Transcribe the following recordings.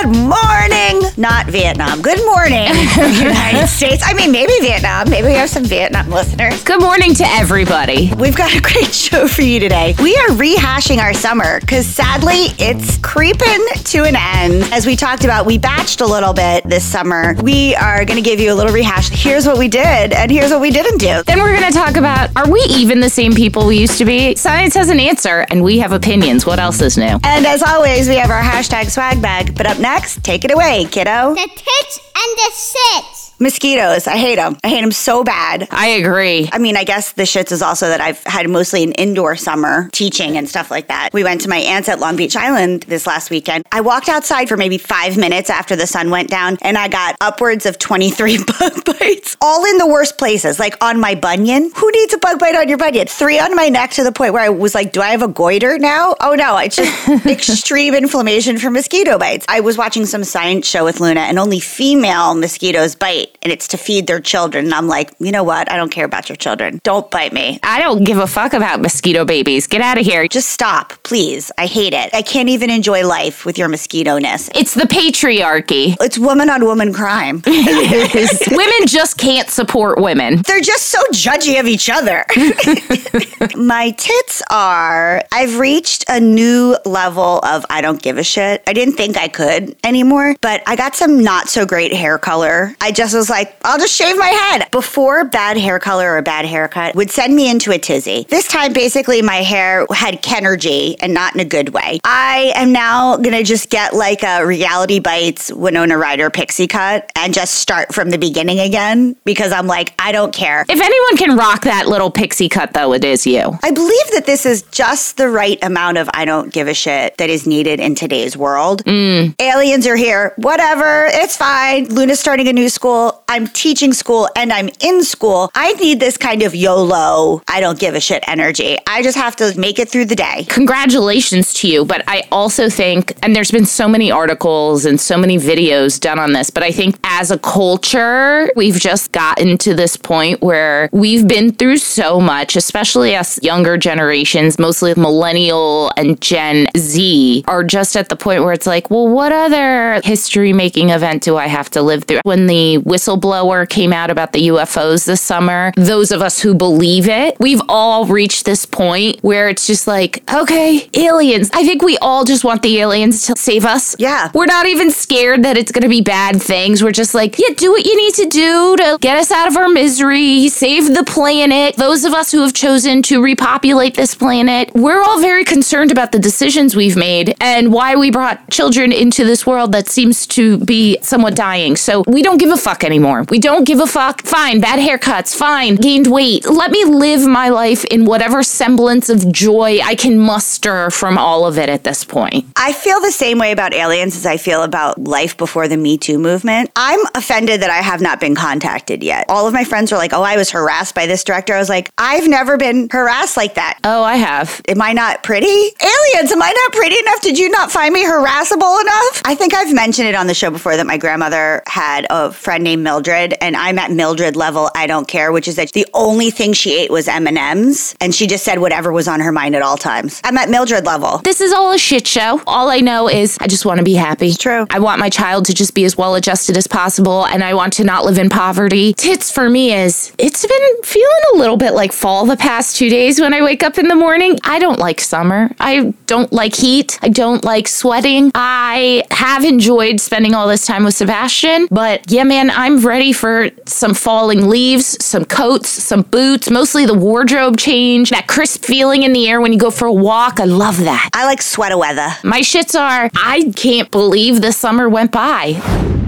Good morning. Not Vietnam. Good morning, United States. I mean, maybe Vietnam. Maybe we have some Vietnam listeners. Good morning to everybody. We've got a great show for you today. We are rehashing our summer because sadly it's creeping to an end. As we talked about, we batched a little bit this summer. We are going to give you a little rehash. Here's what we did, and here's what we didn't do. Then we're going to talk about are we even the same people we used to be? Science has an answer, and we have opinions. What else is new? And as always, we have our hashtag swag bag. But up next, take it away, kiddo. The tits and the sits. Mosquitoes. I hate them. I hate them so bad. I agree. I mean, I guess the shits is also that I've had mostly an indoor summer teaching and stuff like that. We went to my aunt's at Long Beach Island this last weekend. I walked outside for maybe five minutes after the sun went down and I got upwards of 23 bug bites, all in the worst places, like on my bunion. Who needs a bug bite on your bunion? Three on my neck to the point where I was like, do I have a goiter now? Oh no, it's just extreme inflammation from mosquito bites. I was watching some science show with Luna and only female mosquitoes bite and it's to feed their children. And I'm like, you know what? I don't care about your children. Don't bite me. I don't give a fuck about mosquito babies. Get out of here. Just stop, please. I hate it. I can't even enjoy life with your mosquito ness. It's the patriarchy. It's woman on woman crime. women just can't support women. They're just so judgy of each other. My tits are, I've reached a new level of I don't give a shit. I didn't think I could anymore, but I got some not so great hair color. I just was like, I'll just shave my head. Before, bad hair color or a bad haircut would send me into a tizzy. This time, basically, my hair had Kenergy and not in a good way. I am now gonna just get like a Reality Bites Winona Ryder pixie cut and just start from the beginning again because I'm like, I don't care. If anyone can rock that little pixie cut, though, it is you. I believe that this is just the right amount of I don't give a shit that is needed in today's world. Mm. Aliens are here. Whatever. It's fine. Luna's starting a new school. I'm teaching school and I'm in school. I need this kind of YOLO, I don't give a shit energy. I just have to make it through the day. Congratulations to you. But I also think, and there's been so many articles and so many videos done on this, but I think as a culture, we've just gotten to this point where we've been through so much, especially us younger generations, mostly millennial and Gen Z, are just at the point where it's like, well, what other history making event do I have to live through? When the whistleblower came out about the UFOs this summer, those of us who believe it, we've all reached this point where it's just like, okay, aliens. I think we all just want the aliens to save us. Yeah. We're not even scared that it's going to be bad things. We're just like, yeah, do what you need to do to get us out of our misery, save the planet. Those of us who have chosen to repopulate this planet, we're all very concerned about the decisions we've made and why we brought children into this world that seems to be somewhat dying. So we don't give a fuck anymore. We don't give a fuck. Fine, bad haircuts, fine, gained weight. Let me live my life in whatever semblance of joy I can muster from all of it at this point. I feel the same way about aliens as I feel about life before the Me Too movement. I'm offended that I have not been contacted yet. All of my friends were like, oh, I was harassed by this director. I was like, I've never been harassed like that. Oh, I have. Am I not pretty? Aliens, am I not pretty enough? Did you not find me harassable enough? I think I've mentioned it on the show before that my grandmother had a friend named Mildred, and I'm at Mildred level. I don't care, which is that the only thing she ate was M and M's, and she just said whatever was on her mind at all times. I'm at Mildred level. This is all a shit show. All I know is I just want to be happy. It's true. I want my child to just be as well adjusted as possible, and I want to not live in poverty. Tits for me is it's been feeling a little bit like fall the past two days when I wake up in the morning. I don't like summer. I don't like heat. I don't like sweating. I have enjoyed spending all this time with Sebastian, but yeah, man, I'm ready for some falling leaves, some coats, some boots, mostly the wardrobe change, that crisp feeling in the air when you go for a walk. I love that. I like sweater weather. My shits are, I can't believe the summer went by.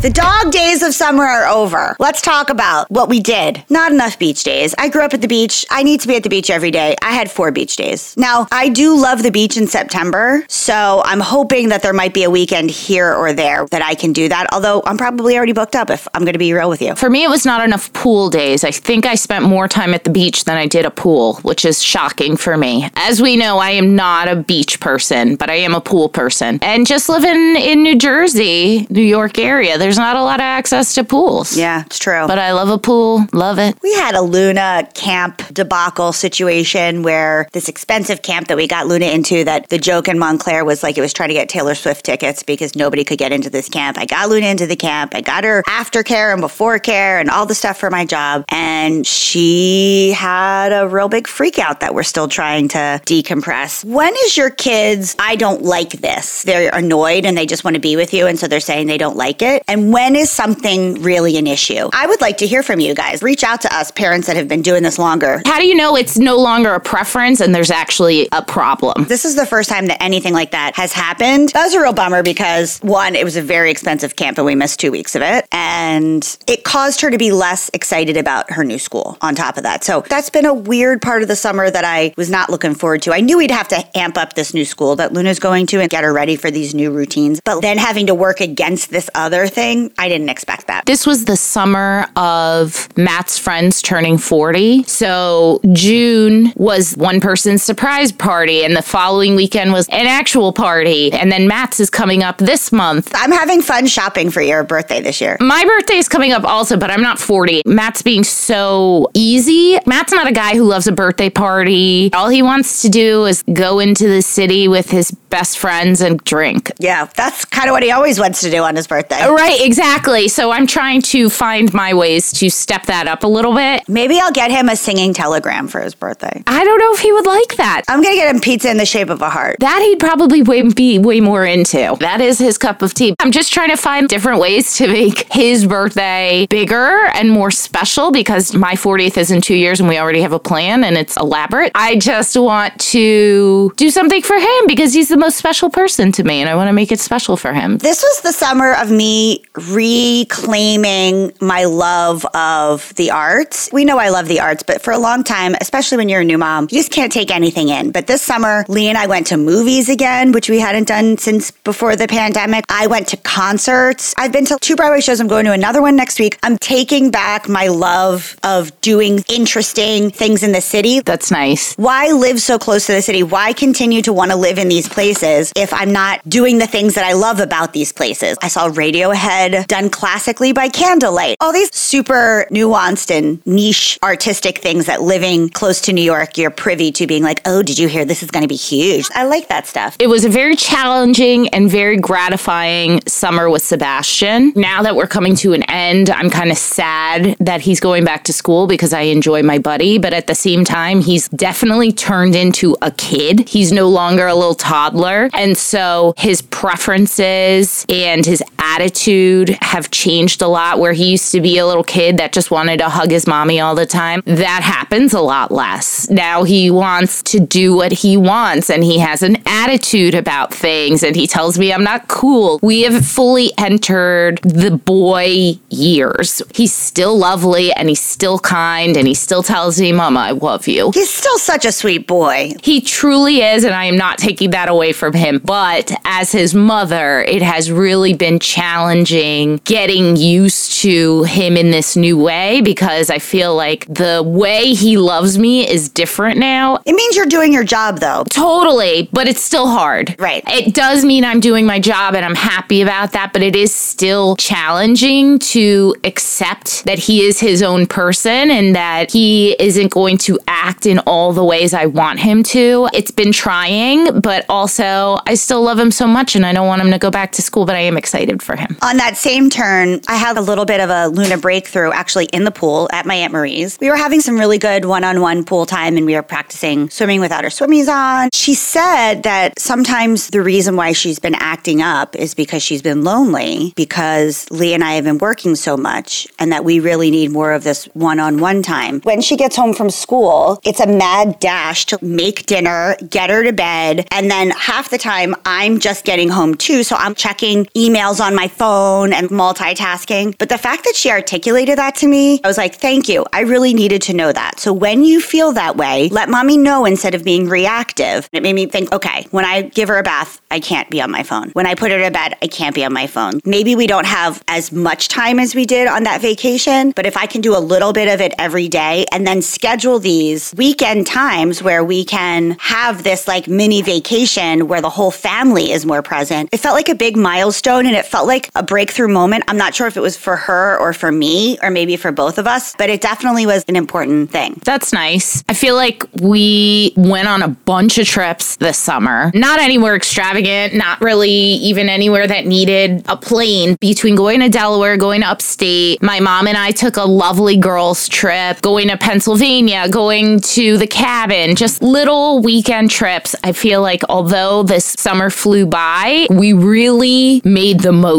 The dog days of summer are over. Let's talk about what we did. Not enough beach days. I grew up at the beach. I need to be at the beach every day. I had four beach days. Now, I do love the beach in September, so I'm hoping that there might be a weekend here or there that I can do that, although I'm probably already booked up if I'm going to be real with you. For me, it was not enough pool days. I think I spent more time at the beach than I did a pool, which is shocking for me. As we know, I am not a beach person, but I am a pool person. And just living in New Jersey, New York area, there's not a lot of access to pools. Yeah, it's true. But I love a pool. Love it. We had a Luna camp debacle situation where this expensive camp that we got Luna into, that the joke in Montclair was like it was trying to get Taylor Swift tickets because nobody could get into this camp. I got Luna into the camp. I got her aftercare and before care and all the stuff for my job. And she had a real big freak out that we're still trying to decompress. When is your kids, I don't like this? They're annoyed and they just want to be with you. And so they're saying they don't like it. And when is something really an issue? I would like to hear from you guys. Reach out to us, parents that have been doing this longer. How do you know it's no longer a preference and there's actually a problem? This is the first time that anything like that has happened. That was a real bummer because one, it was a very expensive camp and we missed two weeks of it. And it caused her to be less excited about her new school on top of that. So that's been a weird part of the summer that I was not looking forward to. I knew we'd have to amp up this new school that Luna's going to and get her ready for these new routines. But then having to work against this other thing, I didn't expect that. This was the summer of Matt's friends turning 40. So June was one person's surprise party, and the following weekend was an actual party. And then Matt's is coming up this month. I'm having fun shopping for your birthday this year. My birthday is coming up also, but I'm not 40. Matt's being so easy. Matt's not a guy who loves a birthday party. All he wants to do is go into the city with his best friends and drink. Yeah, that's kind of what he always wants to do on his birthday. Uh, right, exactly. So I'm trying to find my ways to step that up a little bit. Maybe I'll get him a singing telegram for his birthday. I don't know if he would like that. I'm going to get him pizza in the shape of a heart. That he'd probably way, be way more into. That is his cup of tea. I'm just trying to find different ways to make his birthday bigger and more special because my 40th is in two years and we already have a plan and it's elaborate. I just want to do something for him because he's the most special person to me and I want to make it special for him. This was the summer of me reclaiming my love of the arts. We know I love the arts, but for a long time, especially when you're a new mom, you just can't take anything in. But this summer, Lee and I went to movies again, which we hadn't done since before the pandemic. I went to concerts. I've been to two Broadway shows. I'm going to another one next week. I'm taking back my love of doing interesting things in the city. That's nice. Why live so close to the city? Why continue to want to live in these places if I'm not doing the things that I love about these places? I saw Radiohead done classically by candlelight. All these super nuanced and niche artistic things that living close to New York, you're privy to being like, oh, did you hear this is going to be huge? I like that stuff. It was a very challenging and very gratifying summer with Sebastian. Now that we're coming to an end, I'm kind of sad that he's going back to school because I enjoy my buddy, but at the same time, he's definitely turned into a kid. He's no longer a little toddler. And so his preferences and his attitude have changed a lot where he used to be a little kid that just wanted to hug his mommy all the time. That happens a lot less. Now he wants to do what he wants and he has an attitude about things and he tells me I'm not cool. We have fully entered the boy years. He's still lovely and he's still kind and he still tells me, Mama, I love you. He's still such a sweet boy. He truly is, and I am not taking that away from him. But as his mother, it has really been challenging getting used to him in this new way because I feel like the way he loves me is different now. It means you're doing your job though. Totally, but it's still hard. Right. It does mean I'm doing my job and I'm happy about that, but it is still challenging to accept that he is his own person and that he isn't going to act in all the ways I want him to. It's been trying, but also I still love him so much and I don't want him to go back to school, but I am excited for him. On that same turn, I had a little bit of a Luna breakthrough actually in the pool at my Aunt Marie's. We were having some really good one on one pool time and we were practicing swimming without her swimmies on. She said that sometimes the reason why she's been acting up is because she's been lonely because Lee and I have been working so much and that we really need more of this one on one time. When she gets home from school, it's a mad dash to make dinner, get her to bed, and then half the time I'm just getting home too. So I'm checking emails on my phone and multitasking. But the fact that she articulated that to me, I was like, thank you. I really needed to know that. So when you feel that way, let mommy know instead of being reactive. It made me think, okay, when I give her a bath, I can't be on my phone. When I put her to bed, I can't be on my phone. Maybe we don't have as much time as we did on that vacation, but if I can do a little bit of it every day and then schedule these weekend times where we can have this like mini vacation where the whole family is more present, it felt like a big milestone and it felt like a breakthrough moment. I'm not sure if it was for her or for me or maybe for both of us, but it definitely was an important thing. That's nice. I feel like we went on a bunch of trips this summer. Not anywhere extravagant, not really even anywhere that needed a plane. Between going to Delaware, going to upstate, my mom and I took a lovely girls' trip, going to Pennsylvania, going to the cabin, just little weekend trips. I feel like although this summer flew by, we really made the most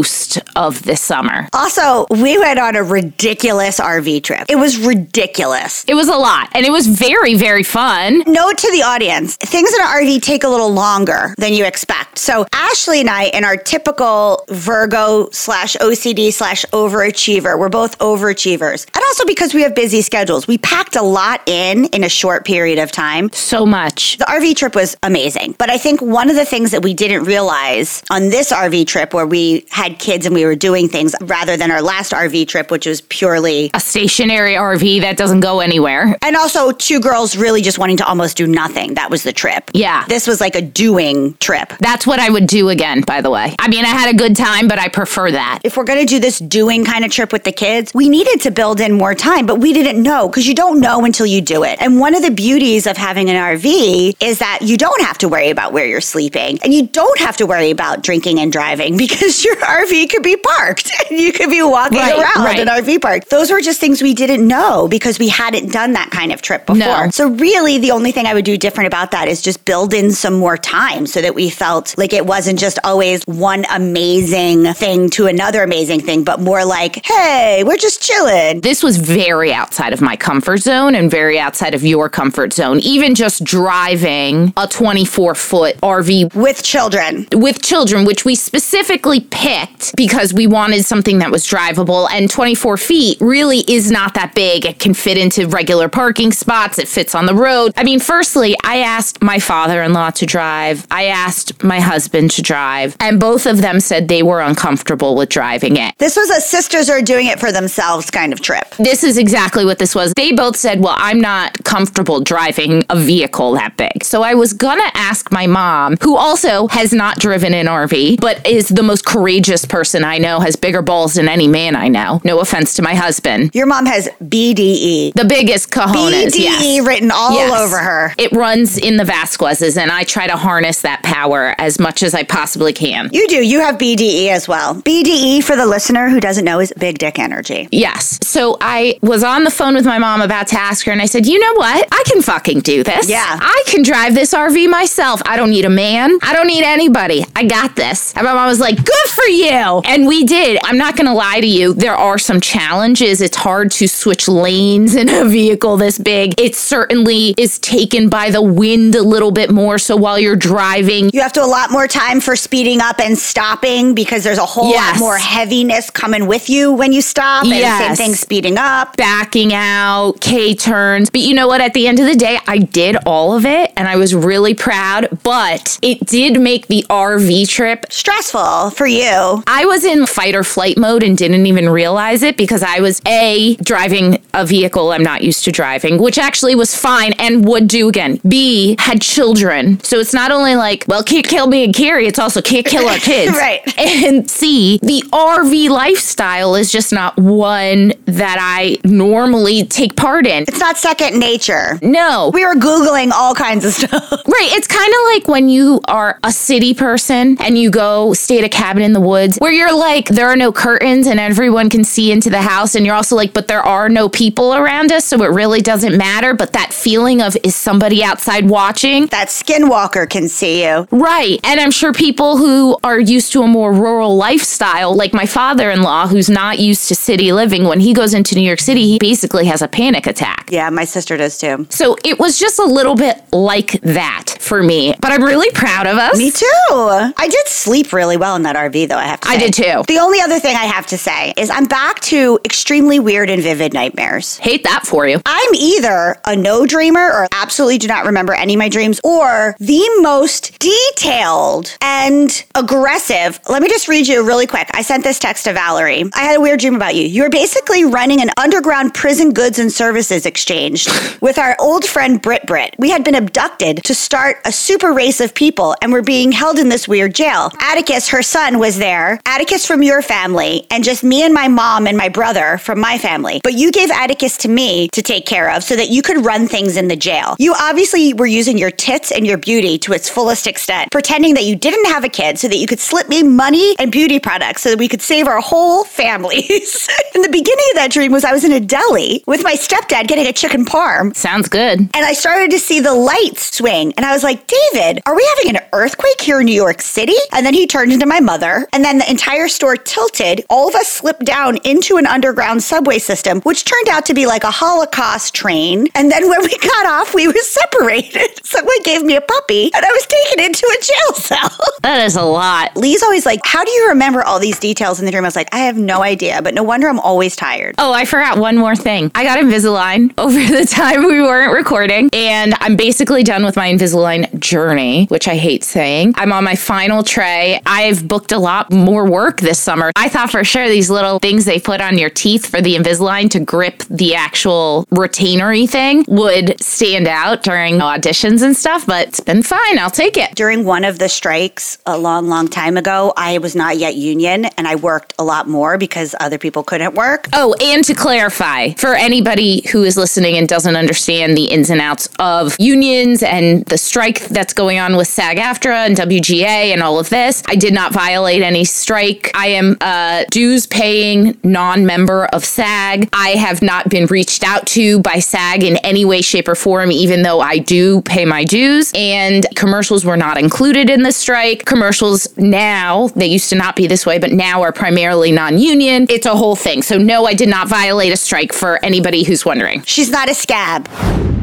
of this summer. Also, we went on a ridiculous RV trip. It was ridiculous. It was a lot and it was very, very fun. Note to the audience things in an RV take a little longer than you expect. So, Ashley and I, in our typical Virgo slash OCD slash overachiever, we're both overachievers. And also because we have busy schedules, we packed a lot in in a short period of time. So much. The RV trip was amazing. But I think one of the things that we didn't realize on this RV trip where we had kids and we were doing things rather than our last RV trip, which was purely A stationary RV that doesn't go anywhere. and also two girls really just wanting to almost do nothing. That was the trip. Yeah. This was like a doing trip. That's what I would do again, by the way. I mean, I had a good time, but I prefer that. If we're going to do this doing kind of trip with the kids, we needed to build in more time, but we didn't know because you don't know until you do it. And one of the beauties of having an RV is that you don't have to worry about where you're sleeping and you don't have to worry about drinking and driving because your RV could be parked and you could be walking Right, around right. an RV park. Those were just things we didn't know because we hadn't done that kind of trip before. No. So really the only thing I would do different about that is just build in some more time so that we felt like it wasn't just always one amazing thing to another amazing thing, but more like, hey, we're just chilling. This was very outside of my comfort zone and very outside of your comfort zone. Even just driving a 24 foot RV With children. with children, which we specifically picked because we wanted something that was drivable. And 24 feet really is not that big. It can fit into regular parking spots, it fits on the road. I mean, firstly, I asked my father in law to drive, I asked my husband to drive, and both of them said they were uncomfortable with driving it. This was a sisters are doing it for themselves kind of trip. This is exactly what this was. They both said, Well, I'm not comfortable driving a vehicle that big. So I was gonna ask my mom, who also has not driven an RV, but is the most courageous person I know, has bigger balls than any man I know. No offense to my husband. Your mom has BDE. The biggest cojones. BDE yes. written all Yes. over her. It runs in the Vasquezes, and I try to harness that power as much as I possibly can. You do. You have BDE as well. BDE, for the listener who doesn't know, is big dick energy. Yes. So I was on the phone with my mom about to ask her, and I said, You know what? I can fucking do this. Yeah. I can drive this RV myself. I don't need a man. I don't need anybody. I got this. And my mom was like, Good for you. And we did. I'm not going to lie to you. There are some challenges. It's hard to switch lanes in a vehicle this big. It certainly is taken by the wind a little bit more. So while you're driving, You have to allot more time for speeding up and stopping because there's a whole Yes. lot more heaviness coming with you when you stop. And Yes. same thing speeding up. backing out, K turns. But you know what? At the end of the day, I did all of it and I was really proud, but it did make the RV trip. Stressful for you. I was in fight or flight mode and didn't even realize it because I was A, driving a vehicle I'm not used to driving, which actually was fine and would do again. B, had children. So it's not only like, well, can't kill, me and Keri, it's also can't kill our kids. Right. And C, the RV lifestyle is just not one that I normally take part in. It's not second nature. No. We were Googling all kinds of stuff. Right. It's kind of like when you are a city person and you go stay at a cabin in the woods where you're like, there are no curtains and everyone can see into the house. And you're also like, but there are no people around us. So it really doesn't matter. But that feeling of, is somebody outside watching? That skinwalker can see you. Right. And I'm sure people who are used to a more rural lifestyle, like my father in law, who's not used to city living, when he goes into New York City, he basically has a panic attack. Yeah, my sister does too. So it was just a little bit like that for me. But I'm really proud of us. Me too. I did sleep really well in that RV, though, I have to say. I did too. The only other thing I have to say is I'm back to extremely weird and vivid nightmares. Hate that for you. I'm either a no dreamer or absolutely do not remember any of my dreams or the most detailed and aggressive. Let me just read you really quick. I sent this text to Valerie. I had a weird dream about you. You were basically running an underground prison goods and services exchange with our old friend Brit Brit. We had been abducted to start a super race of people and were being held in this weird jail. Atticus, her son, was there. Atticus from your family, and just me and my mom and my brother from my family. But you gave Atticus to me to take care of so that you could run things in the jail. You obviously were using your tits and your beauty to its fullest extent, pretending that you didn't have a kid so that you could slip me money and beauty products so that we could save our whole families. in the beginning of that dream was I was in a deli with my stepdad getting a chicken parm. Sounds good. And I started to see the lights swing. And I was like, David, are we having an earthquake here in New York City? And then he turned into my mother. And then the entire store tilted. All of us slipped down into an underground subway system, which turned out to be like a Holocaust train. And then when we got off, we were separated. Someone gave me a puppy and I was taken into a jail cell. That is a lot. Lee's always like, How do you remember all these details in the dream? I was like, I have no idea, but no wonder I'm always tired. Oh, I forgot one more thing. I got Invisalign over the time we weren't recording, and I'm basically done with my Invisalign journey, which I hate saying. I'm on my final tray. I've booked a lot more work this summer. I thought for sure these little things they put on your teeth for the Invisalign to grip the actual retainery thing would stand out during auditions and stuff, but it's been fine. I'll take it. During one of the strikes a long, long time ago, I was not yet union and I worked a lot more because other people couldn't work. Oh, and to clarify, for anybody who is listening and doesn't understand the ins and outs of unions and the strike that's going on with SAG AFTRA and WGA and all of this, I did not violate any strike. I am a dues paying non member of SAG. I have not been reached out to by SAG in any way, shape, or form, even though I do pay my dues. And commercials were not included in the strike. Commercials now, they used to not be this way, but now are primarily non union. It's a whole thing. So, no, I did not violate a strike for anybody who's wondering. She's not a scab.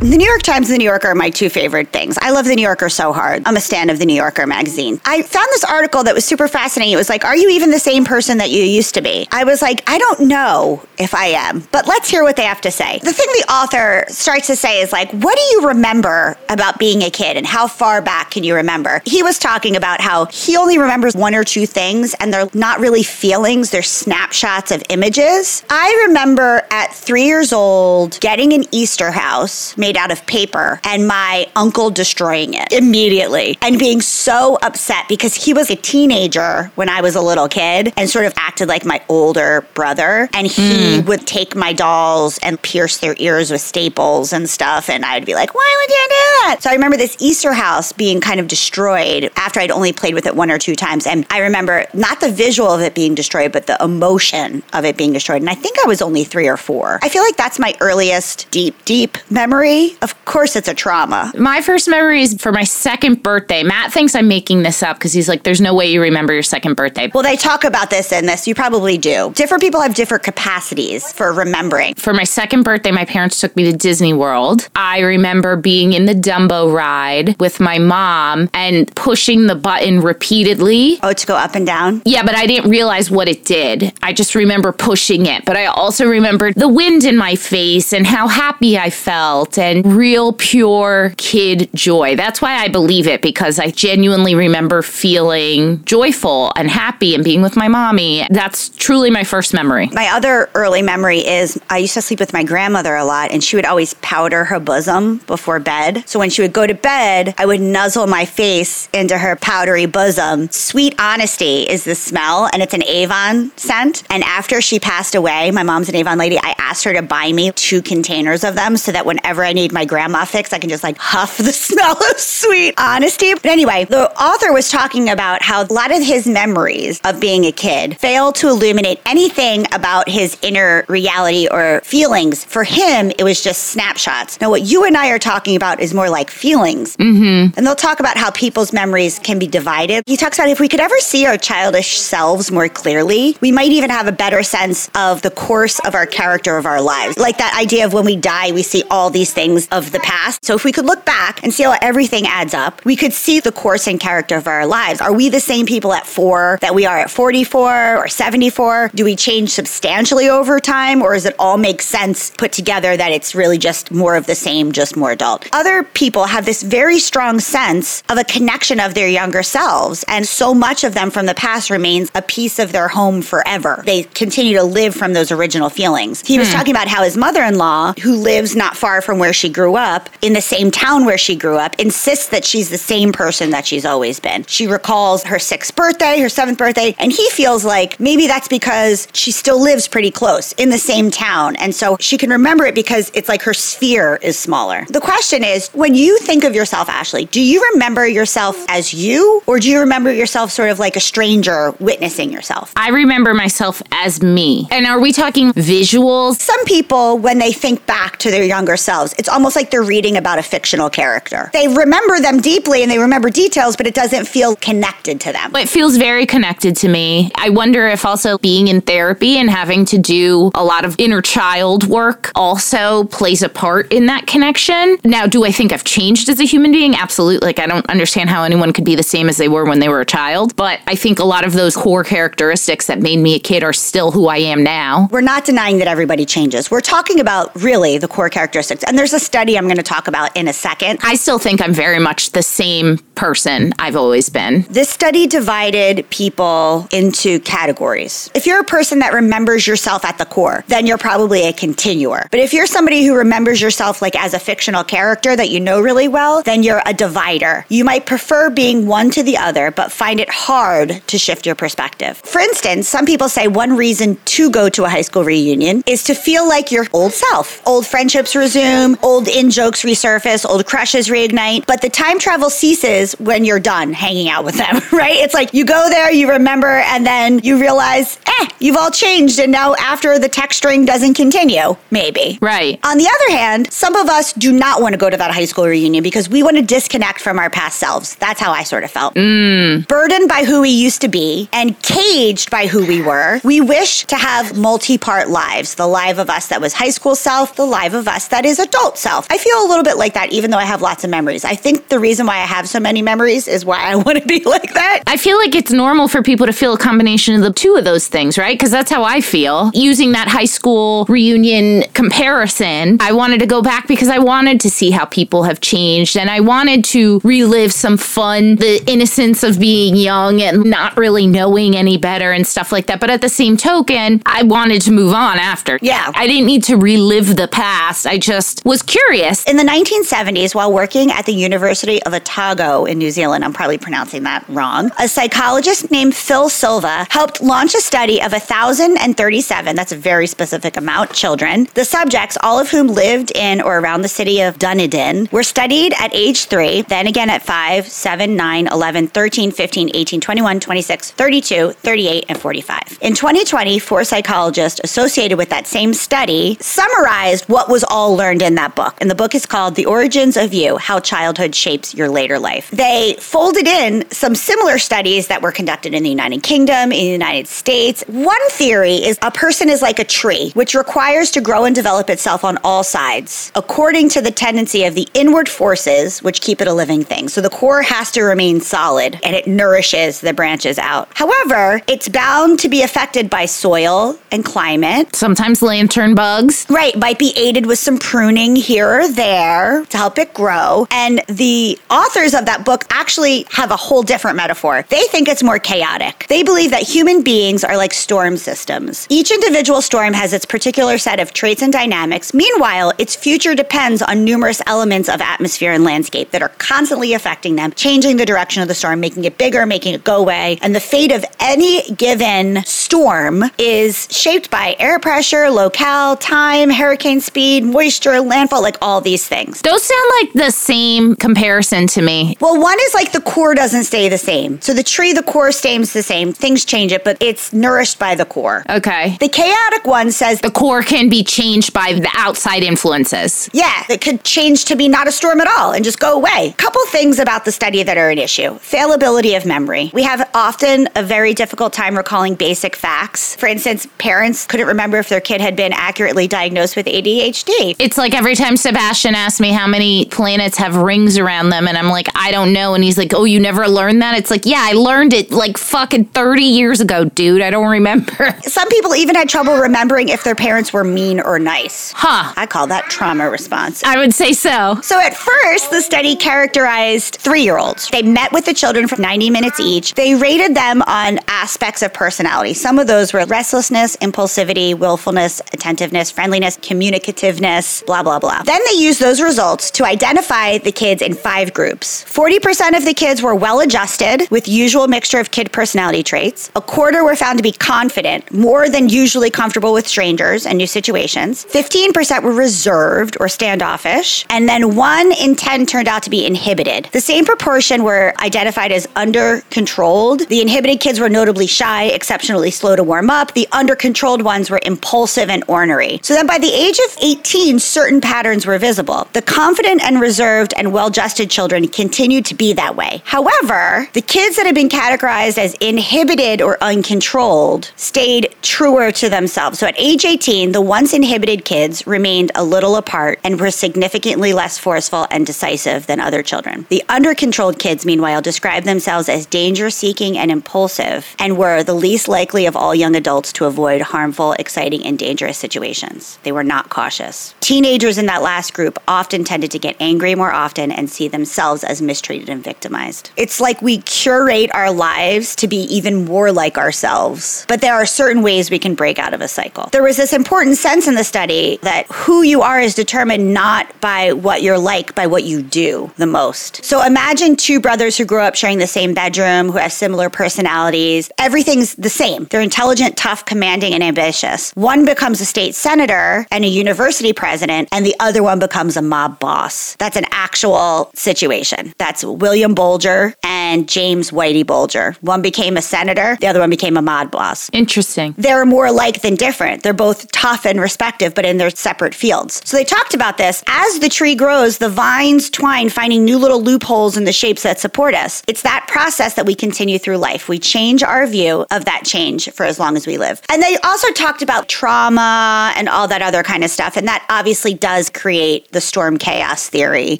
The New York Times and the New Yorker are my two favorite things. I love the New Yorker so hard. I'm a stan of the New Yorker magazine. I found this article that was super fascinating. It was like, Are you even the same person that you used to be? I was like, I don't know if I am, but let's hear what they have to say. The thing the author starts to say is like, What do you remember about being a kid and how far back can you remember? He was talking about how he only remembers one or two things and they're not really feelings, they're snapshots of images. I remember at three years old getting an Easter house out of paper and my uncle destroying it immediately and being so upset because he was a teenager when I was a little kid and sort of acted like my older brother. And he hmm. would take my dolls and pierce their ears with staples and stuff. And I'd be like, why would you do that? So I remember this Easter house being kind of destroyed after I'd only played with it one or two times. And I remember not the visual of it being destroyed, but the emotion of it being destroyed. And I think I was only three or four. I feel like that's my earliest deep, deep memory. Of course, it's a trauma. My first memory is for my second birthday. Matt thinks I'm making this up because he's like, there's no way you remember your second birthday. Well, they talk about this in this. You probably do. Different people have different capacities for remembering. For my second birthday, my parents took me to Disney World. I remember being in the Dumbo ride with my mom and pushing the button repeatedly. Oh, to go up and down? Yeah, but I didn't realize what it did. I just remember pushing it. But I also remembered the wind in my face and how happy I felt. And and real pure kid joy. That's why I believe it because I genuinely remember feeling joyful and happy and being with my mommy. That's truly my first memory. My other early memory is I used to sleep with my grandmother a lot, and she would always powder her bosom before bed. So when she would go to bed, I would nuzzle my face into her powdery bosom. Sweet Honesty is the smell, and it's an Avon scent. And after she passed away, my mom's an Avon lady, I asked her to buy me two containers of them so that whenever I need my grandma fix, I can just like huff the smell of Sweet Honesty. But anyway, the author was talking about how a lot of his memories of being a kid fail to illuminate anything about his inner reality or feelings. For him, it was just snapshots. Now, what you and I are talking about is more like feelings. Mm-hmm. And they'll talk about how people's memories can be divided. He talks about if we could ever see our childish selves more clearly, we might even have a better sense of the course of our character of our lives. Like that idea of when we die, we see all these things of the past. So if we could look back and see how everything adds up, we could see the course and character of our lives. Are we the same people at four that we are at 44 or 74? Do we change substantially over time or does it all make sense put together that it's really just more of the same, just more adult? Other people have this very strong sense of a connection of their younger selves, and so much of them from the past remains a piece of their home forever. They continue to live from those original feelings. He was hmm. talking about how his mother in law, who lives not far from where she grew up, in the same town where she grew up, insists that she's the same person that she's always been. She recalls her sixth birthday, her seventh birthday, and he feels like maybe that's because she still lives pretty close in the same town. And so she can remember it because it's like her sphere is smaller. The question is when you think of yourself, Ashley, do you remember yourself as you, or do you remember yourself sort of like a stranger witnessing yourself? I remember myself as me. And are we talking visuals? Some people, when they think back to their younger selves, it's almost like they're reading about a fictional character. They remember them deeply and they remember details, but it doesn't feel connected to them. It feels very connected to me. I wonder if also being in therapy and having to do a lot of inner child work also plays a part in that connection. Now, do I think I've changed as a human being? Absolutely. Like, I don't understand how anyone could be the same as they were when they were a child, but I think a lot of those core characteristics that made me a kid are still who I am now. We're not denying that everybody changes. We're talking about really the core characteristics. And there's a study I'm going to talk about in a second. I still think I'm very much the same person I've always been. This study divided people into categories. If you're a person that remembers yourself at the core, then you're probably a continuer. But if you're somebody who remembers yourself like as a fictional character that you know really well, then you're a divider. You might prefer being one to the other, but find it hard to shift your perspective. For instance, some people say one reason to go to a high school reunion is to feel like your old self. Old friendships resume, old in jokes resurface, old crushes reignite, but the time travel ceases when you're done hanging out with them, right? It's like you go there, you remember, and then you realize, eh, you've all changed, and now after the text string doesn't continue, maybe. Right. On the other hand, some of us do not want to go to that high school reunion because we want to disconnect from our past selves. That's how I sort of felt. Burdened by who we used to be and caged by who we were, we wish to have multi part lives the life of us that was high school self, the life of us that is adult self. I feel a little bit like that, even though I have lots of memories. I think the reason why I have so many memories is why I want to be like that. I feel like it's normal for people to feel a combination of the two of those things, right? Because that's how I feel. Using that high school reunion comparison, I wanted to go back because I wanted to see how people have changed and I wanted to relive some fun, the innocence of being young and not really knowing any better and stuff like that. But at the same token, I wanted to move on after. Yeah. I didn't need to relive the past. I just was curious. In the 1970s, while working at the University of Otago in New Zealand, I'm probably pronouncing that wrong, a psychologist named Phil Silva helped launch a study of 1,037, that's a very specific amount, children. The subjects, all of whom lived in or around the city of Dunedin, were studied at age 3, then again at 5, 7, 9, 11, 13, 15, 18, 21, 26, 32, 38, and 45. In 2020, four psychologists associated with that same study summarized what was all learned in that book. And the book is called The Origins of You How Childhood Shapes Your Later Life. They folded in some similar studies that were conducted in the United Kingdom, in the United States. One theory is a person is like a tree, which requires to grow and develop itself on all sides, according to the tendency of the inward forces which keep it a living thing. So the core has to remain solid and it nourishes the branches out. However, it's bound to be affected by soil and climate. Sometimes lantern bugs. Right, might be aided with some pruning swing here or there to help it grow. And the authors of that book actually have a whole different metaphor. They think it's more chaotic. They believe that human beings are like storm systems. Each individual storm has its particular set of traits and dynamics. Meanwhile, its future depends on numerous elements of atmosphere and landscape that are constantly affecting them, changing the direction of the storm, making it bigger, making it go away. And the fate of any given storm is shaped by air pressure, locale, time, hurricane speed, moisture, like all these things. Those sound like the same comparison to me. Well, one is like the core doesn't stay the same. So the tree, the core stays the same. Things change it, but it's nourished by the core. Okay. The chaotic one says, The core can be changed by the outside influences. yeah, it could change to be not a storm at all and just go away. Couple things about the study that are an issue. Failability of memory. We have often a very difficult time recalling basic facts. For instance, parents couldn't remember if their kid had been accurately diagnosed with ADHD. It's like every time Sebastian asks me how many planets have rings around them, and I'm like, I don't know. And he's like, Oh, you never learned that? It's like, Yeah, I learned it like fucking 30 years ago, dude. I don't remember. Some people even had trouble remembering if their parents were mean or nice. Huh. I call that trauma response. I would say so. So at first, the study characterized three year olds. They met with the children for 90 minutes each. They rated them on aspects of personality. Some of those were restlessness, impulsivity, willfulness, attentiveness, friendliness, communicativeness, blah, blah, blah. Then they used those results to identify the kids in five groups. 40% of the kids were well adjusted with usual mixture of kid personality traits. A quarter were found to be confident, more than usually comfortable with strangers and new situations. 15% were reserved or standoffish. And then one in 10 turned out to be inhibited. The same proportion were identified as under controlled. The inhibited kids were notably shy, exceptionally slow to warm up. The under controlled ones were impulsive and ornery. So then by the age of 18, certain patterns were visible. The confident and reserved and well adjusted children continued to be that way. However, the kids that had been categorized as inhibited or uncontrolled stayed truer to themselves. So at age 18, the once inhibited kids remained a little apart and were significantly less forceful and decisive than other children. The under controlled kids, meanwhile, described themselves as danger seeking and impulsive and were the least likely of all young adults to avoid harmful, exciting, and dangerous situations. They were not cautious. Teenagers in that last group often tended to get angry more often and see themselves as mistreated and victimized. It's like we curate our lives to be even more like ourselves, but there are certain ways we can break out of a cycle. There was this important sense in the study that who you are is determined not by what you're like, by what you do the most. So imagine two brothers who grew up sharing the same bedroom, who have similar personalities. Everything's the same. They're intelligent, tough, commanding, and ambitious. One becomes a state senator and a university president, and the other one becomes a mob boss. That's an actual situation. That's William Bulger and James Whitey Bulger. One became a senator, the other one became a mob boss. Interesting. They're more alike than different. They're both tough and respective, but in their separate fields. So they talked about this. As the tree grows, the vines twine, finding new little loopholes in the shapes that support us. It's that process that we continue through life. We change our view of that change for as long as we live. And they also talked about trauma and all that other kind of stuff. And that obviously does create the storm chaos theory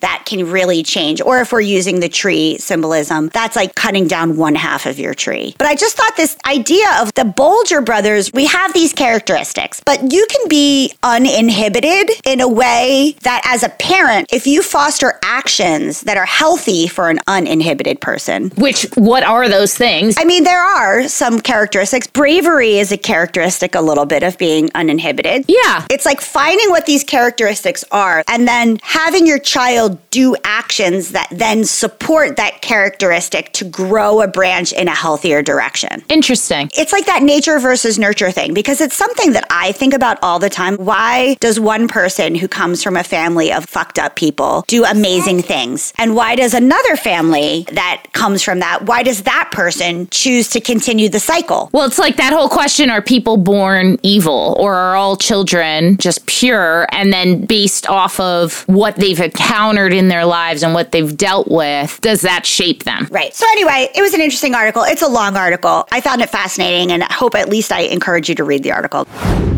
that can really change. Or if we're using the tree symbolism, that's like cutting down one half of your tree. But I just thought this idea of the Bulger brothers, we have these characteristics, but you can be uninhibited in a way that as a parent, if you foster actions that are healthy for an uninhibited person, Which, what are those things? I mean, there are some characteristics. Bravery is a characteristic a little bit of being uninhibited. Yeah. It's like finding what these characteristics are and then having your child do actions that then support that characteristic to grow a branch in a healthier direction. Interesting. It's like that nature versus nurture thing because it's something that I think about all the time. Why does one person who comes from a family of fucked up people do amazing things? And why does another family that comes from that, why does that person choose to continue the cycle? Well, it's like that whole question are people born evil or are all children just pure? And then based off of what they've encountered in their lives and what they've dealt with, does that shape them? Right. So, anyway, it was an interesting article. It's a long article. I found it fascinating and I hope at least I encourage you to read the article.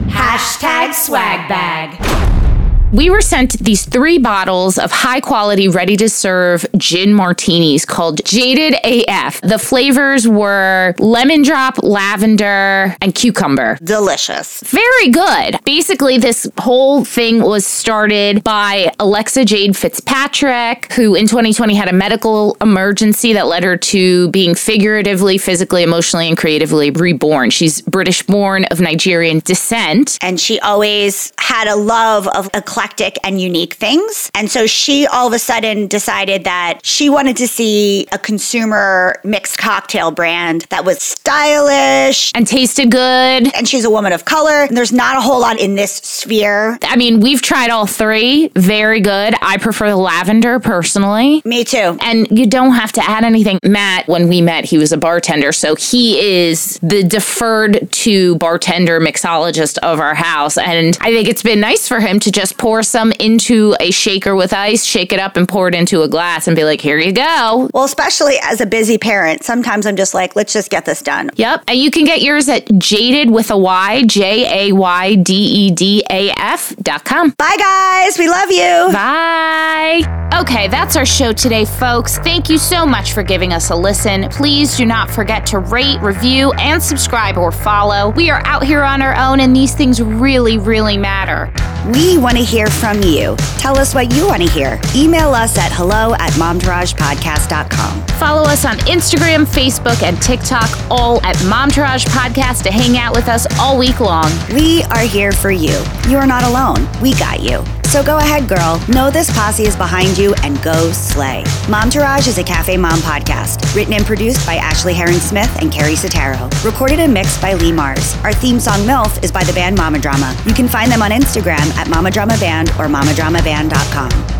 Hashtag swag bag. We were sent these three bottles of high quality, ready to serve gin martinis called Jayded AF. The flavors were lemon drop, lavender, and cucumber. Delicious. Very good. Basically, this whole thing was started by Alexa Jade Fitzpatrick, who in 2020 had a medical emergency that led her to being figuratively, physically, emotionally, and creatively reborn. She's British born of Nigerian descent. And she always had a love of eclectic and unique things. And so she all of a sudden decided that she wanted to see a consumer mixed cocktail brand that was stylish and tasted good. And she's a woman of color. And there's not a whole lot in this sphere. I mean, we've tried all three. Very good. I prefer the lavender personally. Me too. And you don't have to add anything. Matt, when we met, he was a bartender. So he is the deferred to bartender mixologist of our house. And I think it's been nice for him to just pour some into a shaker with ice, shake it up, and pour it into a glass and be like, here you go. Well, especially as a busy parent, sometimes I'm just like, let's just get this done. Yep. And you can get yours at jaded with a Y, J A Y D E D A F dot com. Bye, guys. We love you. Bye. Okay, that's our show today, folks. Thank you so much for giving us a listen. Please do not forget to rate, review, and subscribe or follow. We are out here on our own, and these things really, really matter. We want to hear from you. Tell us what you want to hear. Email us at hello at momtouragepodcast.com. Follow us on Instagram, Facebook, and TikTok, all at Momtourage Podcast to hang out with us all week long. We are here for you. You are not alone. We got you. So go ahead, girl. Know this posse is behind you and go slay. Momtourage is a CafeMom podcast, written and produced by Ashley Herring Smith and Keri Sotero. Recorded and mixed by Lee Mars. Our theme song MILF is by the band Mama Drama. You can find them on Instagram at Mama Drama Band or mamadramaband.com.